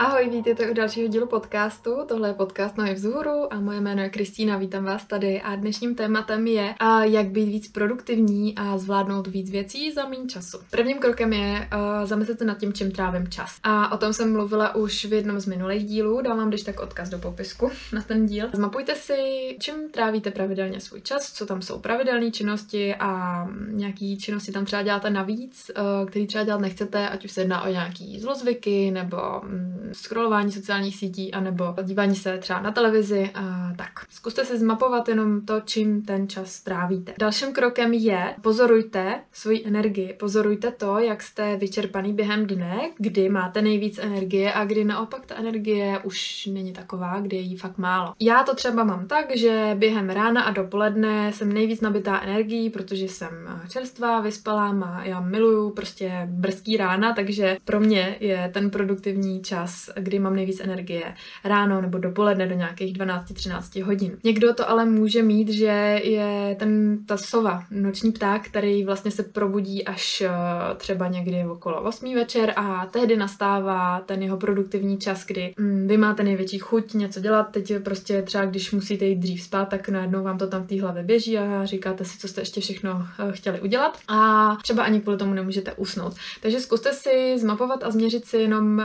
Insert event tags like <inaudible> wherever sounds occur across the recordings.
Ahoj, vítejte u dalšího dílu podcastu. Tohle je podcast Nohy vzhůru a moje jméno je Kristýna, vítám vás tady a dnešním tématem je, jak být víc produktivní a zvládnout víc věcí za méně času. Prvním krokem je zamyslet se nad tím, čím trávím čas. A o tom jsem mluvila už v jednom z minulých dílů, dávám když tak odkaz do popisku <laughs> na ten díl. Zmapujte si, čím trávíte pravidelně svůj čas, co tam jsou pravidelné činnosti a nějaký činnosti tam třeba děláte navíc, který třeba dělat nechcete, ať už se jedná o nějaký zlozvyky nebo mm, scrollování sociálních sítí anebo dívání se třeba na televizi a tak. Zkuste si zmapovat jenom to, čím ten čas trávíte. Dalším krokem je pozorujte svoji energii. Pozorujte to, jak jste vyčerpaný během dne, kdy máte nejvíc energie a kdy naopak ta energie už není taková, kdy je jí fakt málo. Já to třeba mám tak, že během rána a dopoledne jsem nejvíc nabitá energií, protože jsem čerstvá, vyspalá a já miluju prostě brzký rána, takže pro mě je ten produktivní čas kdy mám nejvíc energie. Ráno nebo dopoledne do nějakých 12-13 hodin. Někdo to ale může mít, že je ten, ta sova, noční pták, který vlastně se probudí až eh, třeba někdy okolo 8 večer a tehdy nastává ten jeho produktivní čas, kdy mm, vy máte největší chuť něco dělat. Teď prostě třeba, když musíte jít dřív spát, tak najednou vám to tam v té hlavě běží a říkáte si, co jste ještě všechno eh, chtěli udělat. A třeba ani kvůli tomu nemůžete usnout. Takže zkuste si zmapovat a změřit si jenom, eh,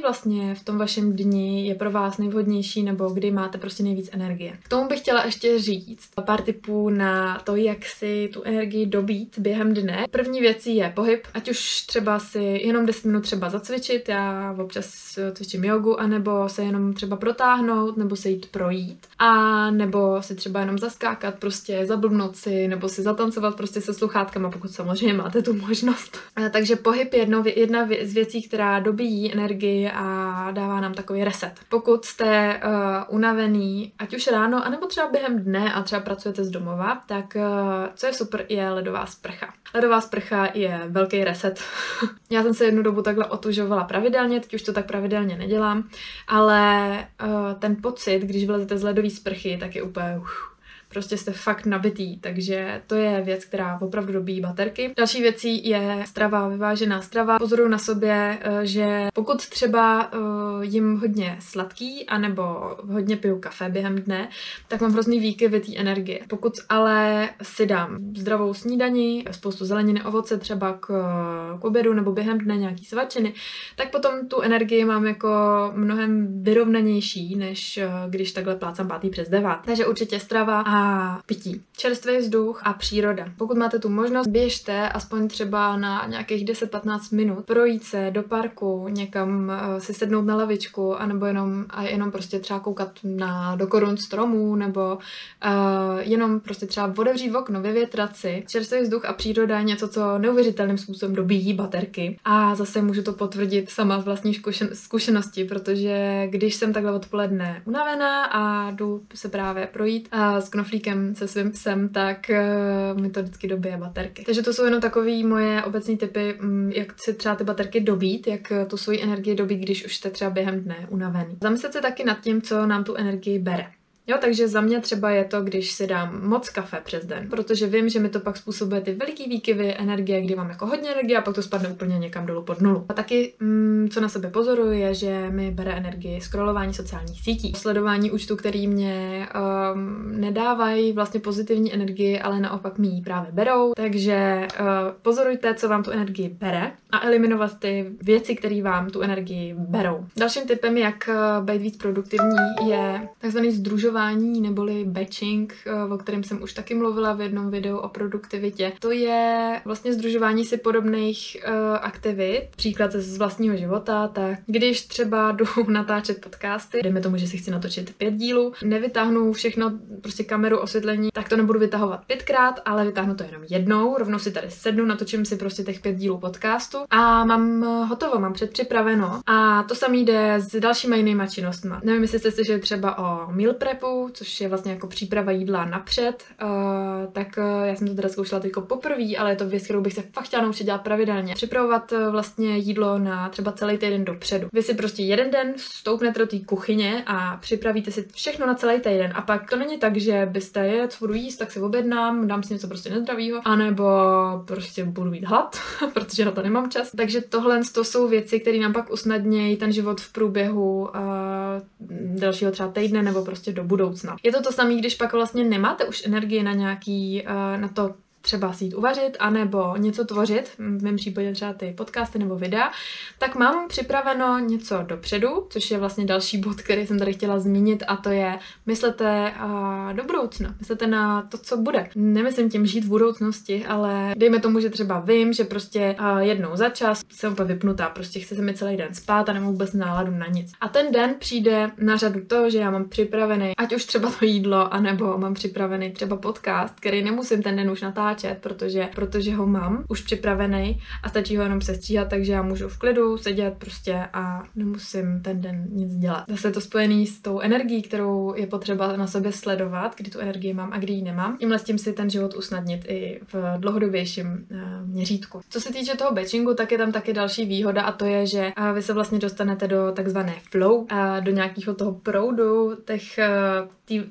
vlastně v tom vašem dni je pro vás nejvhodnější nebo kdy máte prostě nejvíc energie. K tomu bych chtěla ještě říct pár tipů na to, jak si tu energii dobít během dne. První věcí je pohyb, ať už třeba si jenom 10 minut třeba zacvičit, já občas cvičím jogu, anebo se jenom třeba protáhnout, nebo se jít projít, a nebo si třeba jenom zaskákat, prostě zablbnout si, nebo si zatancovat prostě se sluchátkama, pokud samozřejmě máte tu možnost. <laughs> Takže pohyb je jedno, jedna z věcí, která dobíjí energii a dává nám takový reset. Pokud jste uh, unavený, ať už ráno, anebo třeba během dne a třeba pracujete z domova, tak uh, co je super, je ledová sprcha. Ledová sprcha je velký reset. <laughs> Já jsem se jednu dobu takhle otužovala pravidelně, teď už to tak pravidelně nedělám, ale uh, ten pocit, když vylezete z ledové sprchy, tak je úplně uh, prostě jste fakt nabitý, takže to je věc, která opravdu dobíjí baterky. Další věcí je strava, vyvážená strava. Pozoruju na sobě, eh, že pokud třeba eh, jim hodně sladký, anebo hodně piju kafe během dne, tak mám hrozný výkyvy té energie. Pokud ale si dám zdravou snídaní, spoustu zeleniny, ovoce třeba k, k obědu nebo během dne nějaký svačiny, tak potom tu energii mám jako mnohem vyrovnanější, než eh, když takhle plácám pátý přes devát. Takže určitě strava a pití. Čerstvý vzduch a příroda. Pokud máte tu možnost, běžte aspoň třeba na nějakých 10-15 minut, projít se do parku, někam uh, si sednout na lavičku, anebo jenom, a jenom prostě třeba koukat na do korun stromů, nebo uh, jenom prostě třeba otevřít okno, vyvětrat si. Čerstvý vzduch a příroda je něco, co neuvěřitelným způsobem dobíjí baterky. A zase můžu to potvrdit sama z vlastní zkušen- zkušenosti, protože když jsem takhle odpoledne unavená a jdu se právě projít uh, s knoflíkem knoflíkem se svým psem, tak uh, mi to vždycky dobije baterky. Takže to jsou jenom takové moje obecní typy, um, jak si třeba ty baterky dobít, jak tu svoji energii dobít, když už jste třeba během dne unavený. Zamyslet se taky nad tím, co nám tu energii bere. Jo, takže za mě třeba je to, když si dám moc kafe přes den, protože vím, že mi to pak způsobuje ty veliký výkyvy energie, kdy mám jako hodně energie a pak to spadne úplně někam dolů pod nulu. A taky, mm, co na sebe pozoruju, je, že mi bere energii scrollování sociálních sítí, sledování účtu, který mě um, nedávají vlastně pozitivní energii, ale naopak mi ji právě berou. Takže uh, pozorujte, co vám tu energii bere a eliminovat ty věci, které vám tu energii berou. Dalším typem, jak uh, být víc produktivní, je takzvaný združování združování neboli batching, o kterém jsem už taky mluvila v jednom videu o produktivitě. To je vlastně združování si podobných uh, aktivit, příklad z vlastního života, tak když třeba <laughs> jdu natáčet podcasty, dejme tomu, že si chci natočit pět dílů, nevytáhnu všechno, prostě kameru, osvětlení, tak to nebudu vytahovat pětkrát, ale vytáhnu to jenom jednou, rovnou si tady sednu, natočím si prostě těch pět dílů podcastu a mám hotovo, mám předpřipraveno. A to samé jde s dalšíma jinýma činnostmi. Nevím, jestli jste slyšeli třeba o meal prepu, což je vlastně jako příprava jídla napřed, uh, tak uh, já jsem to teda zkoušela jako poprvé, ale je to věc, kterou bych se fakt chtěla naučit dělat pravidelně. Připravovat uh, vlastně jídlo na třeba celý týden dopředu. Vy si prostě jeden den stoupnete do té kuchyně a připravíte si všechno na celý týden. A pak to není tak, že byste je, co budu jíst, tak si objednám, dám si něco prostě nezdravého, anebo prostě budu mít hlad, <laughs> protože na to nemám čas. Takže tohle to jsou věci, které nám pak usnadnějí ten život v průběhu uh, dalšího třeba týdne nebo prostě do budoucna. Je to to samé, když pak vlastně nemáte už energii na nějaký, uh, na to třeba si jít uvařit, anebo něco tvořit, v mém případě třeba ty podcasty nebo videa, tak mám připraveno něco dopředu, což je vlastně další bod, který jsem tady chtěla zmínit a to je myslete uh, do budoucna, myslete na to, co bude. Nemyslím tím žít v budoucnosti, ale dejme tomu, že třeba vím, že prostě uh, jednou za čas jsem úplně vypnutá, prostě chce se mi celý den spát a nemám vůbec náladu na nic. A ten den přijde na řadu to, že já mám připravený, ať už třeba to jídlo, anebo mám připravený třeba podcast, který nemusím ten den už natáčet, natáčet, protože, protože ho mám už připravený a stačí ho jenom sestříhat, takže já můžu v klidu sedět prostě a nemusím ten den nic dělat. Zase to spojený s tou energií, kterou je potřeba na sobě sledovat, kdy tu energii mám a kdy ji nemám. Tímhle s tím si ten život usnadnit i v dlouhodobějším uh, měřítku. Co se týče toho batchingu, tak je tam taky další výhoda a to je, že uh, vy se vlastně dostanete do takzvané flow, uh, do nějakého toho proudu těch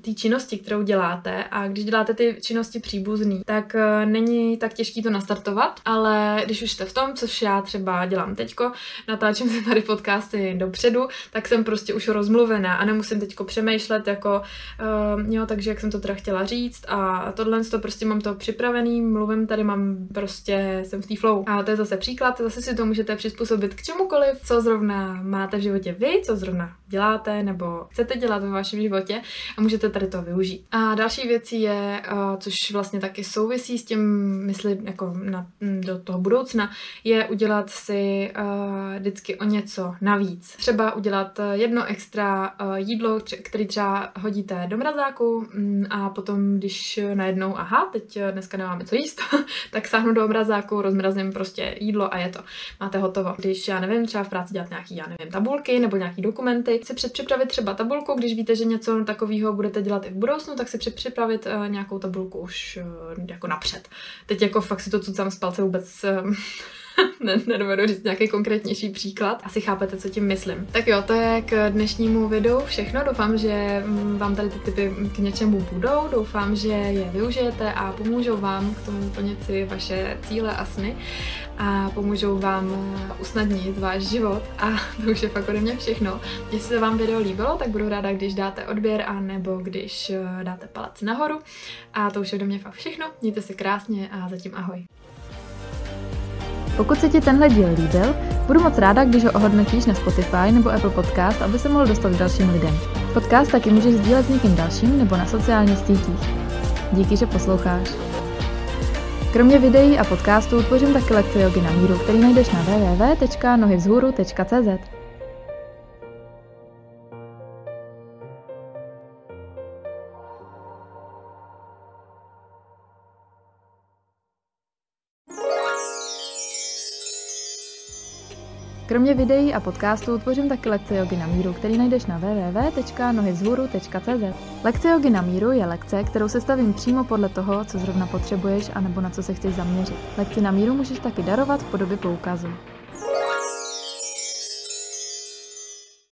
té činnosti, kterou děláte a když děláte ty činnosti příbuzný, tak není tak těžký to nastartovat, ale když už jste v tom, což já třeba dělám teďko, natáčím si tady podcasty dopředu, tak jsem prostě už rozmluvená a nemusím teďko přemýšlet jako, uh, jo, takže jak jsem to teda chtěla říct a tohle to prostě mám to připravený, mluvím tady, mám prostě, jsem v té flow. A to je zase příklad, zase si to můžete přizpůsobit k čemukoliv, co zrovna máte v životě vy, co zrovna děláte nebo chcete dělat ve vašem životě a můžete tady to využít. A další věcí je, uh, což vlastně taky souvisí s tím, myslím, jako na, do toho budoucna, je udělat si uh, vždycky o něco navíc. Třeba udělat jedno extra uh, jídlo, který třeba hodíte do mrazáku um, a potom, když najednou, aha, teď dneska nemáme co jíst, <laughs> tak sáhnu do mrazáku, rozmrazím prostě jídlo a je to. Máte hotovo. Když, já nevím, třeba v práci dělat nějaký, já nevím, tabulky nebo nějaký dokumenty, si předpřipravit třeba tabulku, když víte, že něco takového budete dělat i v budoucnu, tak si předpřipravit uh, nějakou tabulku už uh, jako napřed. Teď jako fakt si to cucám z palce vůbec um, <laughs> ne, nedovedu říct nějaký konkrétnější příklad. Asi chápete, co tím myslím. Tak jo, to je k dnešnímu videu všechno. Doufám, že mm, vám tady ty typy k něčemu budou. Doufám, že je využijete a pomůžou vám k tomu plnit si vaše cíle a sny a pomůžou vám usnadnit váš život a <laughs> to už je fakt ode mě všechno. Jestli se vám video líbilo, tak budu ráda, když dáte odběr a nebo když eh, dáte palec nahoru. A to už je ode mě fakt všechno. Mějte se krásně a zatím ahoj. Pokud se ti tenhle díl líbil, budu moc ráda, když ho ohodnotíš na Spotify nebo Apple Podcast, aby se mohl dostat k dalším lidem. Podcast taky můžeš sdílet s někým dalším nebo na sociálních sítích. Díky, že posloucháš. Kromě videí a podcastů tvořím taky lekce jogy na míru, který najdeš na www.nohyvzhůru.cz. Kromě videí a podcastů tvořím taky lekce jogy na míru, který najdeš na www.nohyvzhůru.cz. Lekce jogy na míru je lekce, kterou se stavím přímo podle toho, co zrovna potřebuješ a nebo na co se chceš zaměřit. Lekci na míru můžeš taky darovat v podobě poukazu.